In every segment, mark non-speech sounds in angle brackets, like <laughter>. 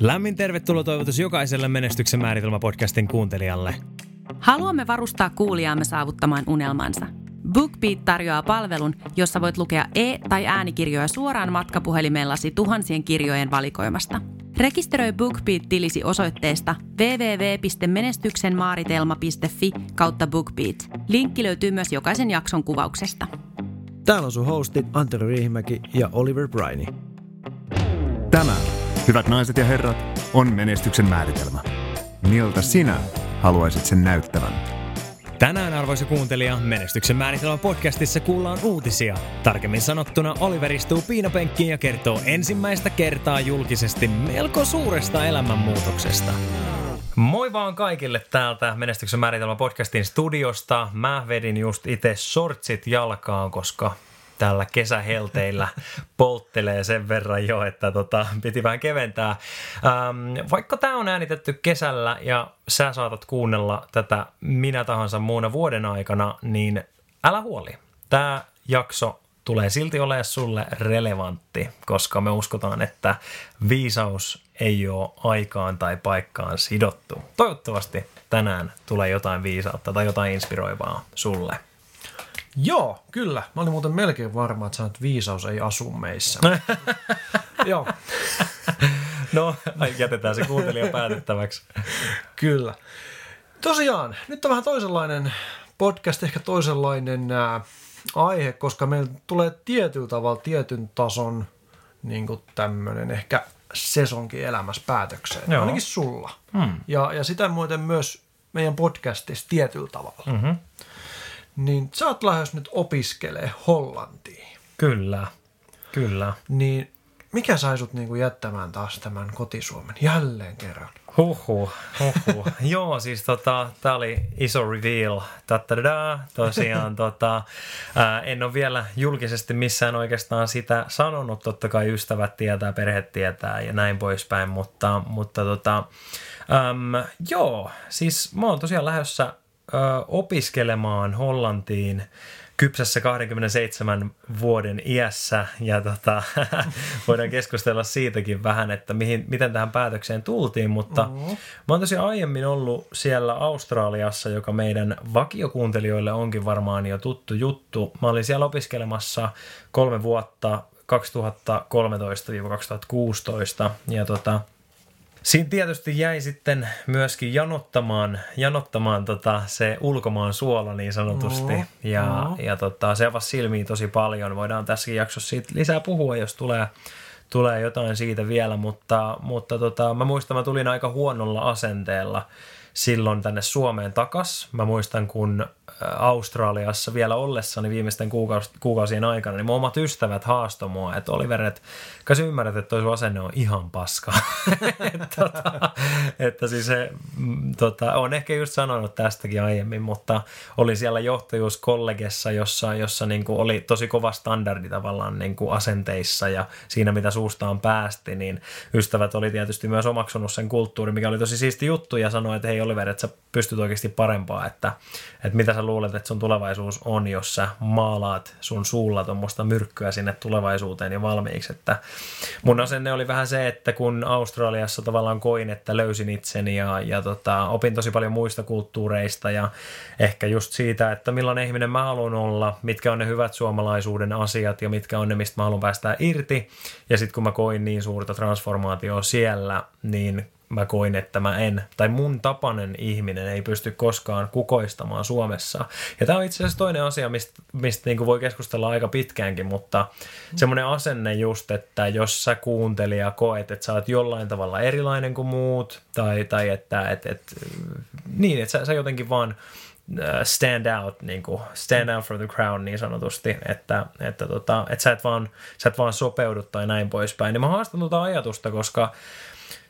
Lämmin tervetuloa toivotus jokaiselle Menestyksen määritelmä podcastin kuuntelijalle. Haluamme varustaa kuulijaamme saavuttamaan unelmansa. BookBeat tarjoaa palvelun, jossa voit lukea e- tai äänikirjoja suoraan matkapuhelimellasi tuhansien kirjojen valikoimasta. Rekisteröi BookBeat-tilisi osoitteesta www.menestyksenmaaritelma.fi kautta BookBeat. Linkki löytyy myös jokaisen jakson kuvauksesta. Täällä on sun hostit Antero Riihimäki ja Oliver Briney. Tämä, hyvät naiset ja herrat, on menestyksen määritelmä. Miltä sinä haluaisit sen näyttävän? Tänään, arvoisa kuuntelija, Menestyksen määritelmä podcastissa kuullaan uutisia. Tarkemmin sanottuna Oliver istuu piinapenkkiin ja kertoo ensimmäistä kertaa julkisesti melko suuresta elämänmuutoksesta. Moi vaan kaikille täältä Menestyksen määritelmä podcastin studiosta. Mä vedin just itse sortsit jalkaan, koska tällä kesähelteillä <laughs> polttelee sen verran jo, että tota, piti vähän keventää. Ähm, vaikka tämä on äänitetty kesällä ja sä saatat kuunnella tätä minä tahansa muuna vuoden aikana, niin älä huoli. Tämä jakso tulee silti olemaan sulle relevantti, koska me uskotaan, että viisaus ei ole aikaan tai paikkaan sidottu. Toivottavasti tänään tulee jotain viisautta tai jotain inspiroivaa sulle. Joo, kyllä. Mä olin muuten melkein varma, että sanot, viisaus ei asu meissä. <laughs> Joo, No, jätetään se kuuntelija päätettäväksi. kyllä. Tosiaan, nyt on vähän toisenlainen podcast, ehkä toisenlainen ää, aihe, koska meillä tulee tietyllä tavalla tietyn tason niin tämmöinen ehkä sesonkin elämässä päätökseen. Joo. Ainakin sulla. Hmm. Ja, ja sitä muuten myös meidän podcastissa tietyllä tavalla. Mm-hmm. Niin sä oot lähes nyt opiskelee Hollantiin. Kyllä, kyllä. Niin mikä sai sut niinku jättämään taas tämän kotisuomen jälleen kerran? Huhhuh, huhhuh. <laughs> Joo, siis tota, tää oli iso reveal. Tattadadaa. Tosiaan <laughs> tota, ää, en ole vielä julkisesti missään oikeastaan sitä sanonut. Totta kai ystävät tietää, perhe tietää ja näin poispäin, mutta, mutta tota, äm, joo, siis mä oon tosiaan lähdössä ö, opiskelemaan Hollantiin kypsässä 27 vuoden iässä ja tota, <laughs> voidaan keskustella siitäkin vähän, että mihin, miten tähän päätökseen tultiin, mutta mm-hmm. mä oon tosiaan aiemmin ollut siellä Australiassa, joka meidän vakiokuuntelijoille onkin varmaan jo tuttu juttu. Mä olin siellä opiskelemassa kolme vuotta 2013-2016 ja tota, Siinä tietysti jäi sitten myöskin janottamaan, janottamaan tota se ulkomaan suola niin sanotusti. Mm, ja, mm. ja tota, se avasi silmiin tosi paljon. Voidaan tässäkin jaksossa siitä lisää puhua, jos tulee, tulee jotain siitä vielä. Mutta, mutta tota, mä muistan, mä tulin aika huonolla asenteella silloin tänne Suomeen takas. Mä muistan, kun Australiassa vielä ollessani viimeisten kuukaus- kuukausien aikana, niin mun omat ystävät haastoi mua, että Oliver, että kai ymmärrät, että toi sun asenne on ihan paska. <laughs> tota, että siis se, mm, tota, on ehkä just sanonut tästäkin aiemmin, mutta olin siellä johtajuuskollegessa, jossa, jossa niin kuin oli tosi kova standardi tavallaan niin kuin asenteissa ja siinä, mitä suustaan päästi, niin ystävät oli tietysti myös omaksunut sen kulttuurin, mikä oli tosi siisti juttu ja sanoi, että hei Oliver, että sä pystyt oikeasti parempaa, että, että mitä sä luulet, että sun tulevaisuus on, jos sä maalaat sun suulla tuommoista myrkkyä sinne tulevaisuuteen ja valmiiksi, että mun asenne oli vähän se, että kun Australiassa tavallaan koin, että löysin itseni ja, ja tota, opin tosi paljon muista kulttuureista ja ehkä just siitä, että millainen ihminen mä haluan olla, mitkä on ne hyvät suomalaisuuden asiat ja mitkä on ne, mistä mä haluan päästää irti. Ja sitten kun mä koin niin suurta transformaatioa siellä, niin mä koin, että mä en, tai mun tapainen ihminen ei pysty koskaan kukoistamaan Suomessa. Ja tämä on itse asiassa toinen asia, mistä, mistä niin voi keskustella aika pitkäänkin, mutta semmoinen asenne just, että jos sä kuuntelija koet, että sä oot jollain tavalla erilainen kuin muut, tai, tai että et, et, niin, että sä, sä jotenkin vaan äh, stand out, niin kuin, stand out for the crown niin sanotusti, että, että, tota, että sä, et vaan, sä et vaan sopeudu tai näin poispäin. Niin mä haastan tuota ajatusta, koska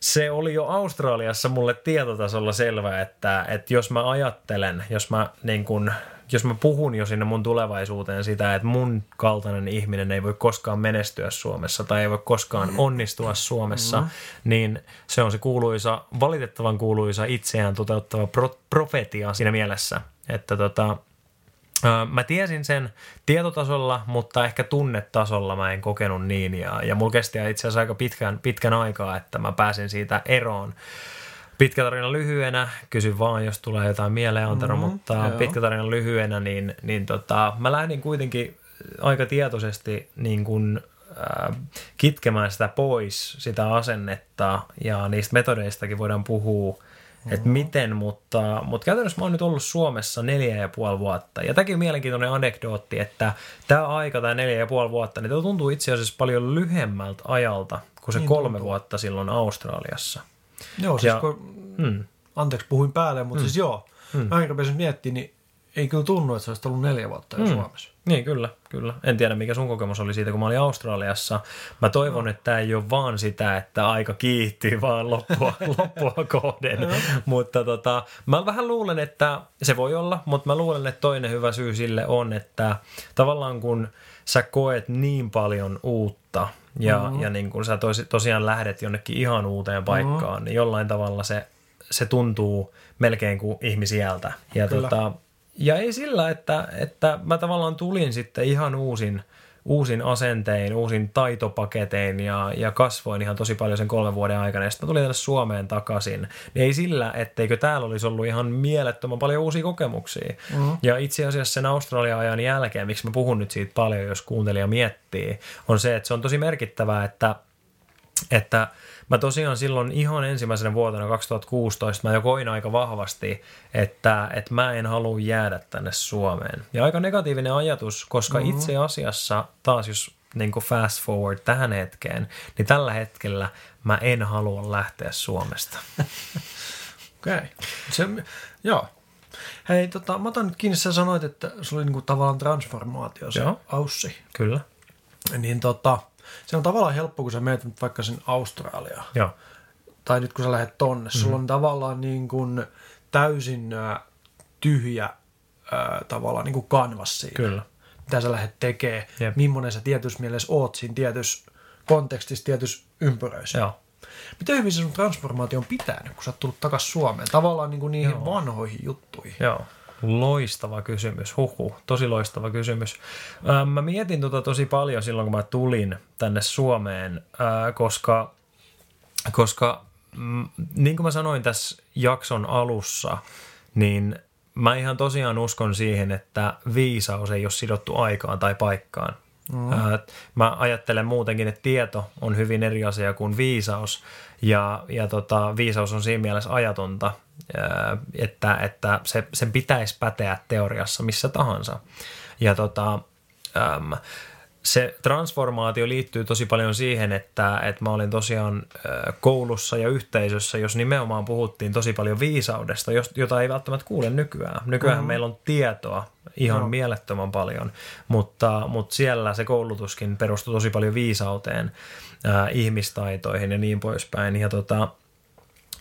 se oli jo Australiassa mulle tietotasolla selvää, että, että jos mä ajattelen, jos mä, niin kun, jos mä puhun jo sinne mun tulevaisuuteen sitä, että mun kaltainen ihminen ei voi koskaan menestyä Suomessa tai ei voi koskaan onnistua Suomessa, mm. niin se on se kuuluisa, valitettavan kuuluisa itseään toteuttava pro- profetia siinä mielessä, että tota, Mä tiesin sen tietotasolla, mutta ehkä tunnetasolla mä en kokenut niin. Ja, ja mulla kesti itse asiassa aika pitkän, pitkän aikaa, että mä pääsin siitä eroon. Pitkä tarina lyhyenä, kysy vaan, jos tulee jotain mieleen, Antero, mm-hmm, mutta joo. pitkä tarina lyhyenä, niin, niin tota, mä lähdin kuitenkin aika tietoisesti niin kuin, äh, kitkemään sitä pois, sitä asennetta, ja niistä metodeistakin voidaan puhua Mm-hmm. Että miten, mutta, mutta käytännössä mä oon nyt ollut Suomessa neljä ja puoli vuotta. Ja tämäkin on mielenkiintoinen anekdootti, että tämä aika, tämä neljä ja puoli vuotta, niin tämä tuntuu itse asiassa paljon lyhyemmältä ajalta kuin se niin kolme tuntuu. vuotta silloin Australiassa. Joo, siis ja, kun, hmm. anteeksi puhuin päälle, mutta hmm. siis joo, hmm. mä rupesin miettimään, niin ei kyllä tunnu, että se olisi ollut neljä vuotta jo hmm. Suomessa. Niin, kyllä, kyllä. En tiedä, mikä sun kokemus oli siitä, kun mä olin Australiassa. Mä toivon, no. että tämä ei ole vaan sitä, että aika kiihtyy vaan loppua, <laughs> loppua kohden. No. mutta tota, mä vähän luulen, että se voi olla, mutta mä luulen, että toinen hyvä syy sille on, että tavallaan kun sä koet niin paljon uutta ja, mm-hmm. ja niin kun sä tosi, tosiaan lähdet jonnekin ihan uuteen paikkaan, mm-hmm. niin jollain tavalla se, se tuntuu melkein kuin ihmisieltä. Ja Kyllä. tota, ja ei sillä, että, että mä tavallaan tulin sitten ihan uusin, uusin asentein, uusin taitopaketein ja, ja kasvoin ihan tosi paljon sen kolmen vuoden aikana. Ja sitten mä tulin tänne Suomeen takaisin. Niin ei sillä, etteikö täällä olisi ollut ihan mielettömän paljon uusia kokemuksia. Mm-hmm. Ja itse asiassa sen Australian ajan jälkeen, miksi mä puhun nyt siitä paljon, jos kuuntelija miettii, on se, että se on tosi merkittävää, että, että – mä tosiaan silloin ihan ensimmäisenä vuotena 2016 mä jo koin aika vahvasti, että, että mä en halua jäädä tänne Suomeen. Ja aika negatiivinen ajatus, koska mm-hmm. itse asiassa taas jos niin kuin fast forward tähän hetkeen, niin tällä hetkellä mä en halua lähteä Suomesta. <laughs> Okei. Okay. joo. Hei, tota, mä otan nyt kiinni, sä sanoit, että se oli niinku tavallaan transformaatio se Joo. Aussi. Kyllä. Niin tota, se on tavallaan helppo, kun sä menet vaikka sen Australiaan. Joo. Tai nyt kun sä lähdet tonne, mm-hmm. sulla on tavallaan niin kuin täysin tyhjä ä, tavallaan niin kuin kanvas siitä. Kyllä. Mitä sä lähdet tekemään, Jep. millainen sä tietyssä mielessä oot siinä tietyssä kontekstissa, tietyssä ympyröissä. Joo. Miten hyvin se sun transformaatio on pitänyt, kun sä oot tullut takaisin Suomeen? Tavallaan niin kuin niihin Joo. vanhoihin juttuihin. Joo. Loistava kysymys, huhu, tosi loistava kysymys. mä mietin tota tosi paljon silloin, kun mä tulin tänne Suomeen, koska, koska mm, niin kuin mä sanoin tässä jakson alussa, niin mä ihan tosiaan uskon siihen, että viisaus ei ole sidottu aikaan tai paikkaan. Mm. Mä ajattelen muutenkin, että tieto on hyvin eri asia kuin viisaus, ja, ja tota, viisaus on siinä mielessä ajatonta, että, että se, sen pitäisi päteä teoriassa missä tahansa. Ja tota, se transformaatio liittyy tosi paljon siihen, että, että mä olin tosiaan koulussa ja yhteisössä, jos nimenomaan puhuttiin tosi paljon viisaudesta, jota ei välttämättä kuule nykyään. Nykyään mm-hmm. meillä on tietoa ihan no. mielettömän paljon, mutta, mutta siellä se koulutuskin perustui tosi paljon viisauteen, äh, ihmistaitoihin ja niin poispäin. Ja tota,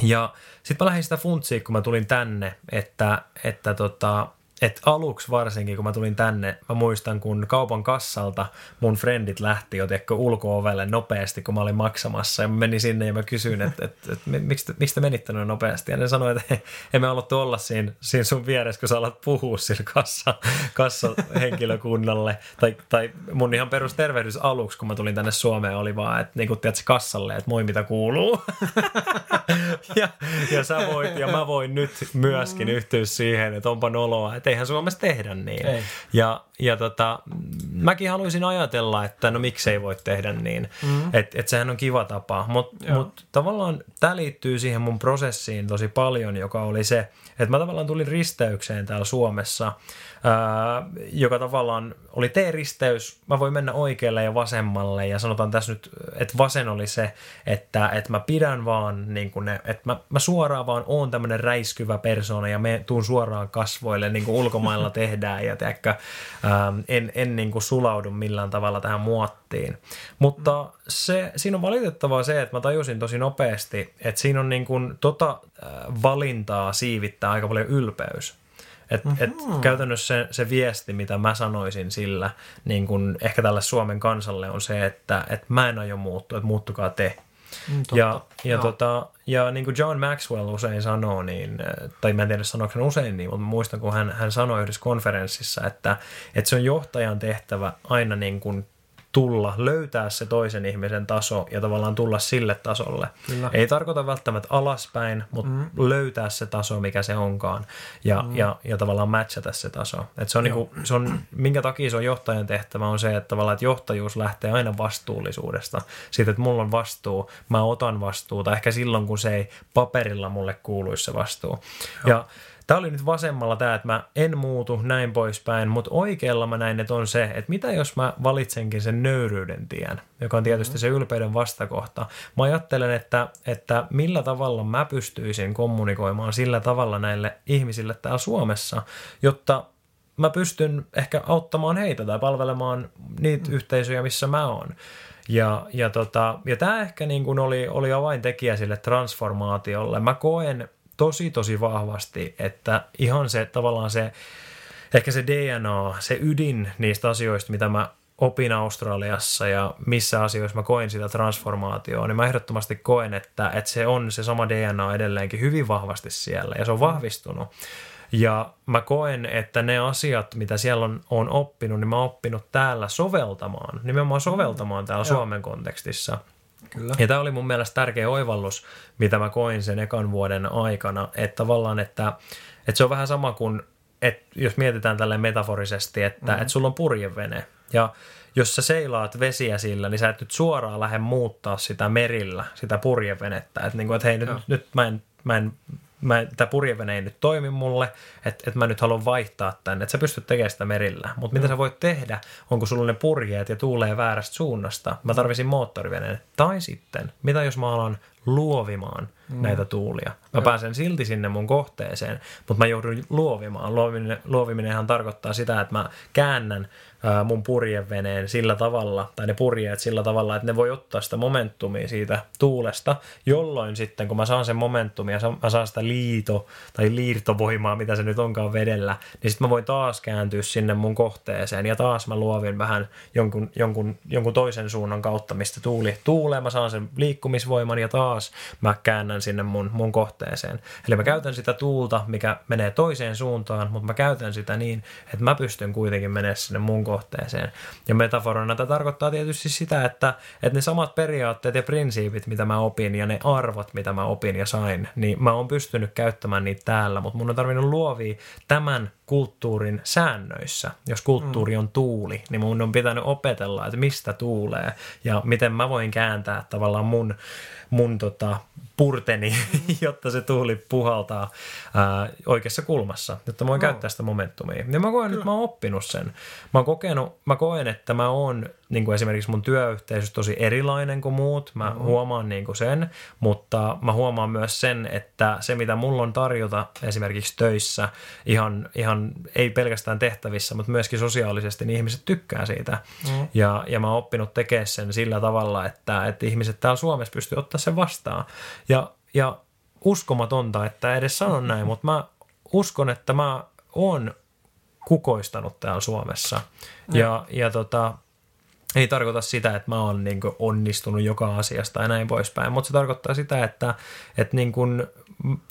ja sitten mä lähdin sitä funtsiin, kun mä tulin tänne, että, että tota, et aluksi varsinkin, kun mä tulin tänne, mä muistan, kun kaupan kassalta mun frendit lähti jo ulko-ovelle nopeasti, kun mä olin maksamassa. Ja mä menin sinne ja mä kysyin, että et, et, miksi, miksi te menitte noin nopeasti? Ja ne sanoi, että <laughs> emme haluttu olla siinä, siinä sun vieressä, kun sä alat puhua sillä kassa, kassahenkilökunnalle. tai, tai mun ihan perustervehdys aluksi, kun mä tulin tänne Suomeen, oli vaan, että niin kuin tiedät, kassalle, että moi mitä kuuluu. <laughs> ja, ja sä voit, ja mä voin nyt myöskin yhtyä siihen, että onpa noloa, että eihän Suomessa tehdä niin. Ei. Ja, ja tota, mäkin haluaisin ajatella, että no miksei voi tehdä niin. Mm. Että et sehän on kiva tapa. Mutta mut tavallaan tämä liittyy siihen mun prosessiin tosi paljon, joka oli se, että mä tavallaan tulin risteykseen täällä Suomessa – joka tavallaan oli T-risteys. Mä voin mennä oikealle ja vasemmalle ja sanotaan tässä nyt, että vasen oli se, että, että mä pidän vaan niin kuin ne, että mä, mä suoraan vaan oon tämmöinen räiskyvä persona ja me tuun suoraan kasvoille niin kuin ulkomailla <laughs> tehdään ja teekö, en, en niin kuin sulaudu millään tavalla tähän muottiin. Mutta se, siinä on valitettavaa se, että mä tajusin tosi nopeasti, että siinä on niin kuin tota valintaa siivittää aika paljon ylpeys. Et, mm-hmm. et käytännössä se, se viesti, mitä mä sanoisin sillä, niin kun ehkä tälle Suomen kansalle on se, että et mä en aio muuttua, että muuttukaa te. Mm, totta. ja, ja, tota, ja niin kuin John Maxwell usein sanoo, niin, äh, tai mä en tiedä sanooko hän usein niin, mutta mä muistan, kun hän, hän sanoi yhdessä konferenssissa, että, että se on johtajan tehtävä aina niin kuin tulla, löytää se toisen ihmisen taso ja tavallaan tulla sille tasolle. Kyllä. Ei tarkoita välttämättä alaspäin, mutta mm. löytää se taso, mikä se onkaan ja, mm. ja, ja tavallaan matchata se taso. Et se on niinku, se on, minkä takia se on johtajan tehtävä on se, että tavallaan että johtajuus lähtee aina vastuullisuudesta. Siitä, että mulla on vastuu, mä otan vastuuta, ehkä silloin kun se ei paperilla mulle kuuluisi se vastuu. Ja Tämä oli nyt vasemmalla tämä, että mä en muutu näin poispäin, mutta oikealla mä näin, että on se, että mitä jos mä valitsenkin sen nöyryyden tien, joka on tietysti se ylpeyden vastakohta. Mä ajattelen, että, että millä tavalla mä pystyisin kommunikoimaan sillä tavalla näille ihmisille täällä Suomessa, jotta mä pystyn ehkä auttamaan heitä tai palvelemaan niitä mm. yhteisöjä, missä mä oon. Ja, ja, tota, ja tämä ehkä niin kuin oli, oli avaintekijä sille transformaatiolle. Mä koen tosi tosi vahvasti, että ihan se tavallaan se, ehkä se DNA, se ydin niistä asioista, mitä mä opin Australiassa ja missä asioissa mä koin sitä transformaatioa, niin mä ehdottomasti koen, että, että se on se sama DNA edelleenkin hyvin vahvasti siellä ja se on vahvistunut. Ja mä koen, että ne asiat, mitä siellä on, on oppinut, niin mä oon oppinut täällä soveltamaan, nimenomaan soveltamaan täällä Suomen kontekstissa. Kyllä. Ja tämä oli mun mielestä tärkeä oivallus, mitä mä koin sen ekan vuoden aikana, että tavallaan, että, että se on vähän sama kuin, että jos mietitään tälle metaforisesti, että, mm-hmm. että sulla on purjevene ja jos sä seilaat vesiä sillä, niin sä et nyt suoraan lähde muuttaa sitä merillä, sitä purjevenettä. Että, niin kuin, että hei, nyt, nyt mä en, mä en mä, tämä purjevene ei nyt toimi mulle, että, että mä nyt haluan vaihtaa tänne, että sä pystyt tekemään sitä merillä. Mutta mitä sä voit tehdä, onko sulla ne purjeet ja tuulee väärästä suunnasta, mä tarvisin moottoriveneen. Tai sitten, mitä jos mä alan luovimaan mm. näitä tuulia. Mä pääsen silti sinne mun kohteeseen, mutta mä joudun luovimaan. Luoviminen, luoviminenhan tarkoittaa sitä, että mä käännän ää, mun purjeveneen sillä tavalla, tai ne purjeet sillä tavalla, että ne voi ottaa sitä momentumia siitä tuulesta, jolloin sitten, kun mä saan sen momentumia, mä saan sitä liito- tai liirtovoimaa, mitä se nyt onkaan vedellä, niin sitten mä voin taas kääntyä sinne mun kohteeseen, ja taas mä luovin vähän jonkun, jonkun, jonkun toisen suunnan kautta, mistä tuuli tuulee, mä saan sen liikkumisvoiman, ja taas mä käännän sinne mun, mun kohteeseen. Eli mä käytän sitä tuulta, mikä menee toiseen suuntaan, mutta mä käytän sitä niin, että mä pystyn kuitenkin menemään sinne mun kohteeseen. Ja metaforana tämä tarkoittaa tietysti sitä, että, että ne samat periaatteet ja prinsiipit, mitä mä opin, ja ne arvot, mitä mä opin ja sain, niin mä oon pystynyt käyttämään niitä täällä, mutta mun on tarvinnut luovia tämän kulttuurin säännöissä. Jos kulttuuri on tuuli, niin mun on pitänyt opetella, että mistä tuulee ja miten mä voin kääntää tavallaan mun, mun tota, purteni, <laughs> jotta se tuuli puhaltaa ää, oikeassa kulmassa, jotta mä voin no. käyttää sitä momentumia. Ja mä koen, että mä oon oppinut sen. Mä, oon kokenut, mä koen, että mä oon niin kuin esimerkiksi mun työyhteisö tosi erilainen kuin muut. Mä mm. huomaan niin kuin sen, mutta mä huomaan myös sen, että se mitä mulla on tarjota esimerkiksi töissä, ihan, ihan ei pelkästään tehtävissä, mutta myöskin sosiaalisesti, niin ihmiset tykkää siitä. Mm. Ja, ja mä oon oppinut tekemään sen sillä tavalla, että, että ihmiset täällä Suomessa pystyy ottaa sen vastaan. Ja, ja uskomatonta, että edes sanon <laughs> näin, mutta mä uskon, että mä oon kukoistanut täällä Suomessa. Mm. Ja, ja tota, ei tarkoita sitä, että mä oon niin onnistunut joka asiasta ja näin poispäin, mutta se tarkoittaa sitä, että, että niin kuin,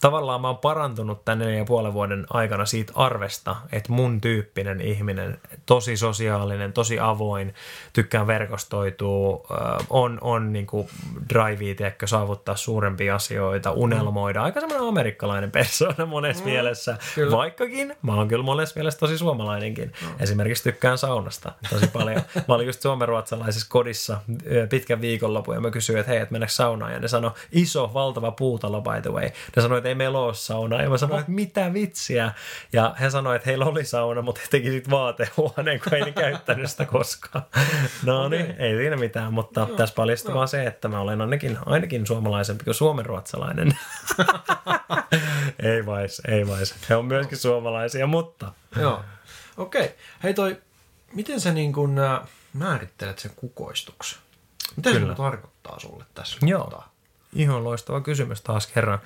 tavallaan mä oon parantunut tämän neljän ja puolen vuoden aikana siitä arvesta, että mun tyyppinen ihminen, tosi sosiaalinen, tosi avoin, tykkään verkostoitua, on, on niin kuin drivea, tiedätkö, saavuttaa suurempia asioita, unelmoida. Aika semmoinen amerikkalainen persona monessa mm, mielessä, kyllä. vaikkakin mä oon kyllä monessa mielessä tosi suomalainenkin. Mm. Esimerkiksi tykkään saunasta tosi paljon. Mä olin just suomenruotsalaisessa kodissa pitkän viikonlopun ja mä kysyin, että hei, että mennäänkö saunaan? Ja ne sanoi, iso, valtava puutalo by the way. Ne sanoi, että ei meillä ole saunaa. Ja mä sanoin, että mitä vitsiä. Ja he sanoivat, että heillä oli sauna, mutta he teki sitten vaatehuoneen, kun ei ne käyttänyt sitä koskaan. No niin, okay. ei siinä mitään, mutta no, tässä paljastui no. vaan se, että mä olen ainakin, ainakin suomalaisempi kuin suomenruotsalainen. <laughs> ei vais, ei vais. He on myöskin suomalaisia, mutta... Joo, okei. Okay. Hei toi, miten sä niin kun, äh, määrittelet sen kukoistuksen? Mitä Kyllä. se tarkoittaa sulle tässä? Joo. Kohtaa? Ihan loistava kysymys taas kerran.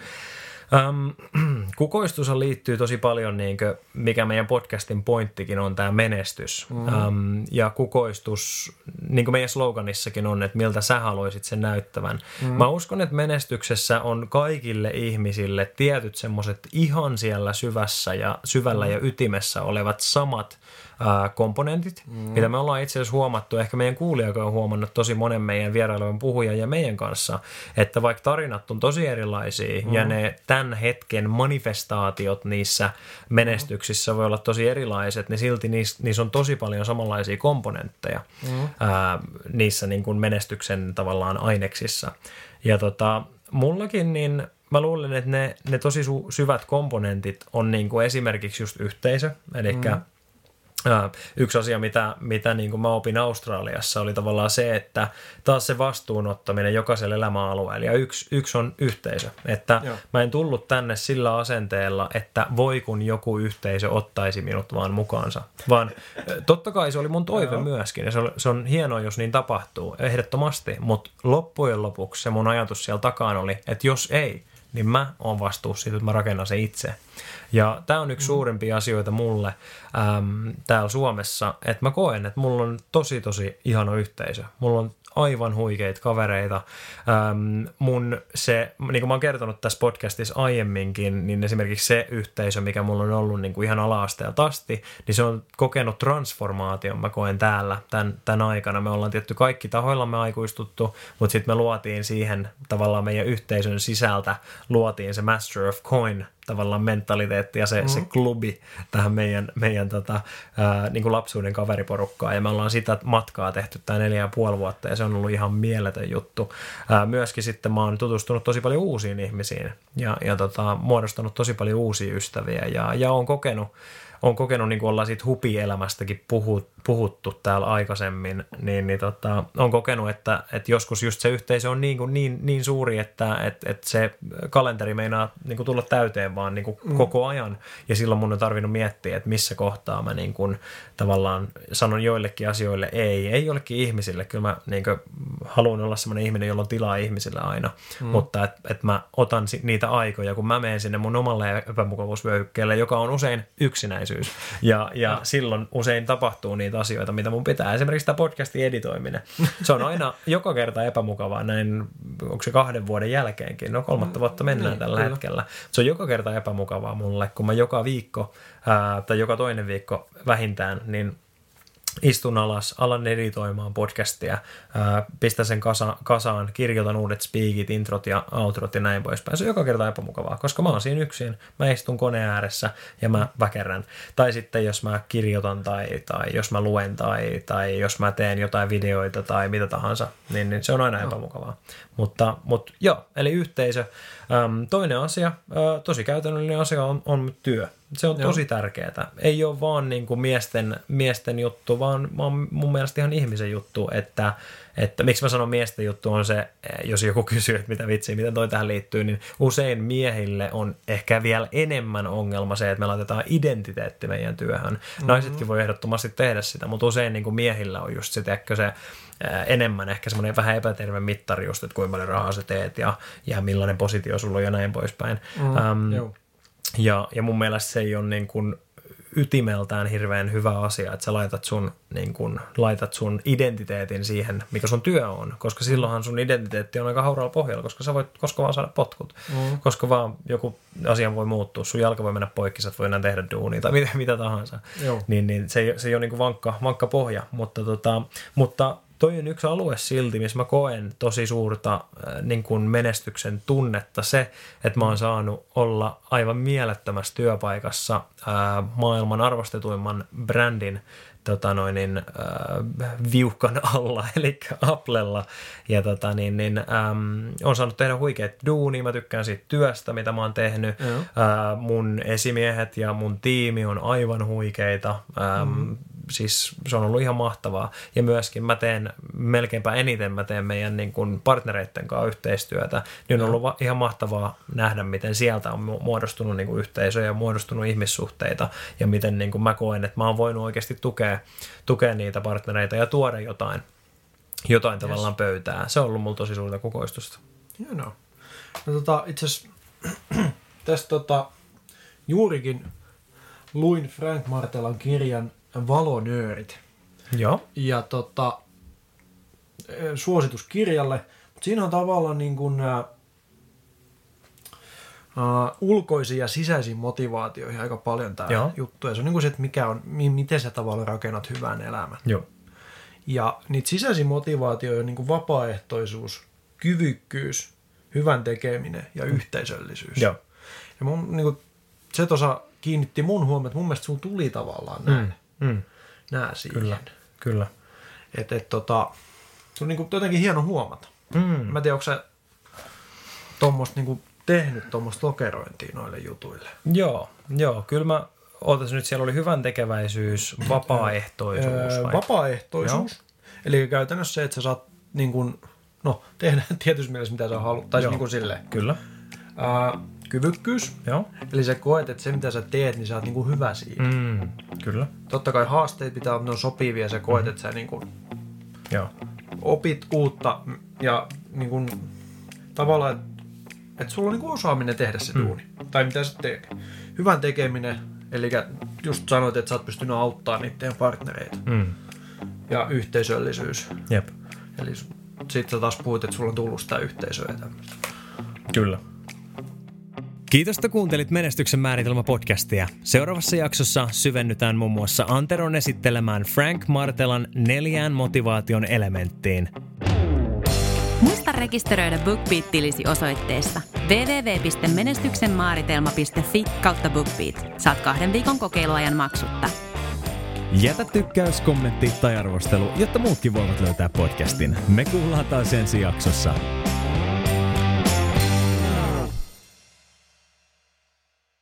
Um, <clears throat> kukoistus liittyy tosi paljon, niin kuin, mikä meidän podcastin pointtikin on, tämä menestys. Mm. Ja kukoistus, niin kuin meidän sloganissakin on, että miltä sä haluaisit sen näyttävän. Mm. Mä uskon, että menestyksessä on kaikille ihmisille tietyt semmoiset ihan siellä syvässä ja syvällä mm. ja ytimessä olevat samat ää, komponentit, mm. mitä me ollaan itse asiassa huomattu, ehkä meidän kuulijakaan on huomannut tosi monen meidän vierailujen puhujan ja meidän kanssa, että vaikka tarinat on tosi erilaisia mm. ja ne tämän hetken manifestaatiot niissä menestyksissä voi olla tosi erilaiset, niin silti niissä, niissä on tosi paljon samanlaisia komponentteja mm. ää, niissä niin kuin menestyksen tavallaan aineksissa. Ja tota, mullakin niin mä luulen, että ne, ne tosi su- syvät komponentit on niin kuin esimerkiksi just yhteisö, eli mm yksi asia, mitä, mitä niin kuin mä opin Australiassa, oli tavallaan se, että taas se vastuunottaminen jokaiselle elämäalueelle. Ja yksi, yksi on yhteisö. Että Joo. mä en tullut tänne sillä asenteella, että voi kun joku yhteisö ottaisi minut vaan mukaansa. Vaan totta kai se oli mun toive Joo. myöskin. Ja se on, se on hienoa, jos niin tapahtuu, ehdottomasti. Mutta loppujen lopuksi se mun ajatus siellä takaan oli, että jos ei, niin mä oon vastuussa siitä, että mä rakennan se itse. Ja tämä on yksi mm. suurimpia asioita mulle äm, täällä Suomessa, että mä koen, että mulla on tosi tosi ihana yhteisö. Mulla on aivan huikeita kavereita. Ähm, mun se, niin kuin mä oon kertonut tässä podcastissa aiemminkin, niin esimerkiksi se yhteisö, mikä mulla on ollut niin kuin ihan ala-asteelta asti, niin se on kokenut transformaation, mä koen täällä tämän, tämän aikana. Me ollaan tietty kaikki tahoillamme aikuistuttu, mutta sitten me luotiin siihen tavallaan meidän yhteisön sisältä, luotiin se Master of Coin tavallaan mentaliteetti ja se, mm. se klubi tähän meidän, meidän tota, ää, niin kuin lapsuuden kaveriporukkaan. Ja me ollaan sitä matkaa tehty tämä neljä ja puoli vuotta ja se on ollut ihan mieletön juttu. Ää, myöskin sitten mä oon tutustunut tosi paljon uusiin ihmisiin ja, ja tota, muodostanut tosi paljon uusia ystäviä ja, ja on kokenut on kokenut, niin kuin ollaan siitä hupielämästäkin puhut, puhuttu täällä aikaisemmin, niin, niin tota, on kokenut, että, että joskus just se yhteisö on niin, kuin niin, niin suuri, että, että, että se kalenteri meinaa niin kuin tulla täyteen vaan niin kuin mm. koko ajan. Ja silloin mun on tarvinnut miettiä, että missä kohtaa mä niin kuin, tavallaan sanon joillekin asioille ei, ei jollekin ihmisille. Kyllä mä niin kuin, haluan olla sellainen ihminen, jolla on tilaa ihmisille aina, mm. mutta että että mä otan niitä aikoja, kun mä menen sinne mun omalle epämukavuusvyöhykkeelle, joka on usein yksinäisyys. Ja, ja no. silloin usein tapahtuu niitä asioita, mitä mun pitää. Esimerkiksi tämä podcastin editoiminen. Se on aina <laughs> joka kerta epämukavaa näin, onko se kahden vuoden jälkeenkin. No kolmatta vuotta mennään niin, tällä kyllä. hetkellä. Se on joka kerta epämukavaa mulle, kun mä joka viikko ää, tai joka toinen viikko vähintään, niin istun alas, alan editoimaan podcastia, ää, pistän sen kasa, kasaan, kirjoitan uudet speakit, introt ja outrot ja näin poispäin. Se on joka kerta epämukavaa, koska mä oon siinä yksin, mä istun koneen ääressä ja mä väkerrän. Tai sitten jos mä kirjoitan tai, tai jos mä luen tai, tai jos mä teen jotain videoita tai mitä tahansa, niin, niin se on aina epämukavaa. Mutta, mutta joo, eli yhteisö. Toinen asia, tosi käytännöllinen asia on, on työ. Se on Joo. tosi tärkeää. Ei ole vaan niin kuin miesten, miesten juttu, vaan, mun mielestä ihan ihmisen juttu, että, että miksi mä sanon miesten juttu on se, jos joku kysyy, että mitä vitsiä, miten toi tähän liittyy, niin usein miehille on ehkä vielä enemmän ongelma se, että me laitetaan identiteetti meidän työhön. Mm-hmm. Naisetkin voi ehdottomasti tehdä sitä, mutta usein niin kuin miehillä on just se, se enemmän ehkä semmoinen vähän epäterve mittari just, että kuinka paljon rahaa sä teet ja, ja millainen positio sulla on ja näin poispäin. Mm, um, ja, ja mun mielestä se ei ole niin kuin ytimeltään hirveän hyvä asia, että sä laitat sun, niin kun, laitat sun identiteetin siihen, mikä sun työ on, koska silloinhan sun identiteetti on aika hauralla pohjalla, koska sä voit koska vaan saada potkut, mm. koska vaan joku asia voi muuttua, sun jalka voi mennä poikki, sä et voi enää tehdä duunia tai <laughs> mitä, mitä tahansa, Joo. niin, niin se, ei, se ei ole niin vankka, vankka pohja, mutta, tota, mutta toi on yksi alue silti, missä mä koen tosi suurta äh, niin kuin menestyksen tunnetta. Se, että mä oon saanut olla aivan mielettömässä työpaikassa äh, maailman arvostetuimman brändin tota noin, niin, äh, viuhkan alla, <laughs> eli Applella. Ja tota, niin, niin, ähm, on saanut tehdä huikeat duunia, mä tykkään siitä työstä, mitä mä oon tehnyt. Mm. Äh, mun esimiehet ja mun tiimi on aivan huikeita. Ähm, mm siis se on ollut ihan mahtavaa. Ja myöskin mä teen melkeinpä eniten, mä teen meidän niin kuin partnereiden kanssa yhteistyötä. Niin on ollut ihan mahtavaa nähdä, miten sieltä on muodostunut niin kuin yhteisöjä ja muodostunut ihmissuhteita. Ja miten niin kuin mä koen, että mä oon voinut oikeasti tukea, tukea niitä partnereita ja tuoda jotain, jotain yes. tavallaan pöytää. Se on ollut mulla tosi suurta kukoistusta. Hienoa. No, tota, itse asiassa <clears throat> tästä tota, juurikin luin Frank Martelan kirjan Valonöörit. Joo. Ja tota, suositus kirjalle. Mutta siinä on tavallaan niin kuin nämä uh, ulkoisiin ja sisäisiin motivaatioihin aika paljon tämä Joo. juttu. Ja se on niin kuin se, että mikä on, mi- miten sä tavallaan rakennat hyvän elämän. Joo. Ja niitä sisäisiä motivaatioita on niin kuin vapaaehtoisuus, kyvykkyys, hyvän tekeminen ja yhteisöllisyys. Joo. Ja mun, niin kuin, se tuossa kiinnitti mun huomioon, että mun mielestä sulla tuli tavallaan näin, Mm. Mm. nää siihen. Kyllä. Kyllä. Että et, tota, se on niin kuin jotenkin hieno huomata. Mm. Mä en tiedä, onko sä tuommoista niin tehnyt tuommoista lokerointia noille jutuille. Joo, joo. Kyllä mä ootas nyt, siellä oli hyvän tekeväisyys, vapaaehtoisuus. Öö, vai? vapaaehtoisuus. Eli käytännössä se, että sä saat niin kuin, no, tehdä <laughs> tietysti mielessä mitä sä haluat. Tai Joo. niin kuin silleen. Kyllä. Ää, kyvykkyys. Joo. Eli sä koet, että se mitä sä teet, niin sä oot niin kuin hyvä siinä. Mm. Mm. Kyllä. Totta kai haasteet pitää olla, ne on sopivia ja sä koet, mm. että sä niin kuin Joo. opit uutta ja niin kuin, tavallaan, että et sulla on niin kuin osaaminen tehdä se duuni. Tai mitä sä teet. Hyvän tekeminen, eli just sanoit, että sä oot pystynyt auttamaan niiden partnereita. Mm. Ja yhteisöllisyys. Jep. Eli sitten sä taas puhuit, että sulla on tullut sitä yhteisöä ja tämmöistä. Kyllä. Kiitos, että kuuntelit Menestyksen määritelmä podcastia. Seuraavassa jaksossa syvennytään muun muassa Anteron esittelemään Frank Martelan neljään motivaation elementtiin. Muista rekisteröidä BookBeat-tilisi osoitteessa www.menestyksenmaaritelma.fi kautta BookBeat. Saat kahden viikon kokeiluajan maksutta. Jätä tykkäys, kommentti tai arvostelu, jotta muutkin voivat löytää podcastin. Me kuullaan taas ensi jaksossa.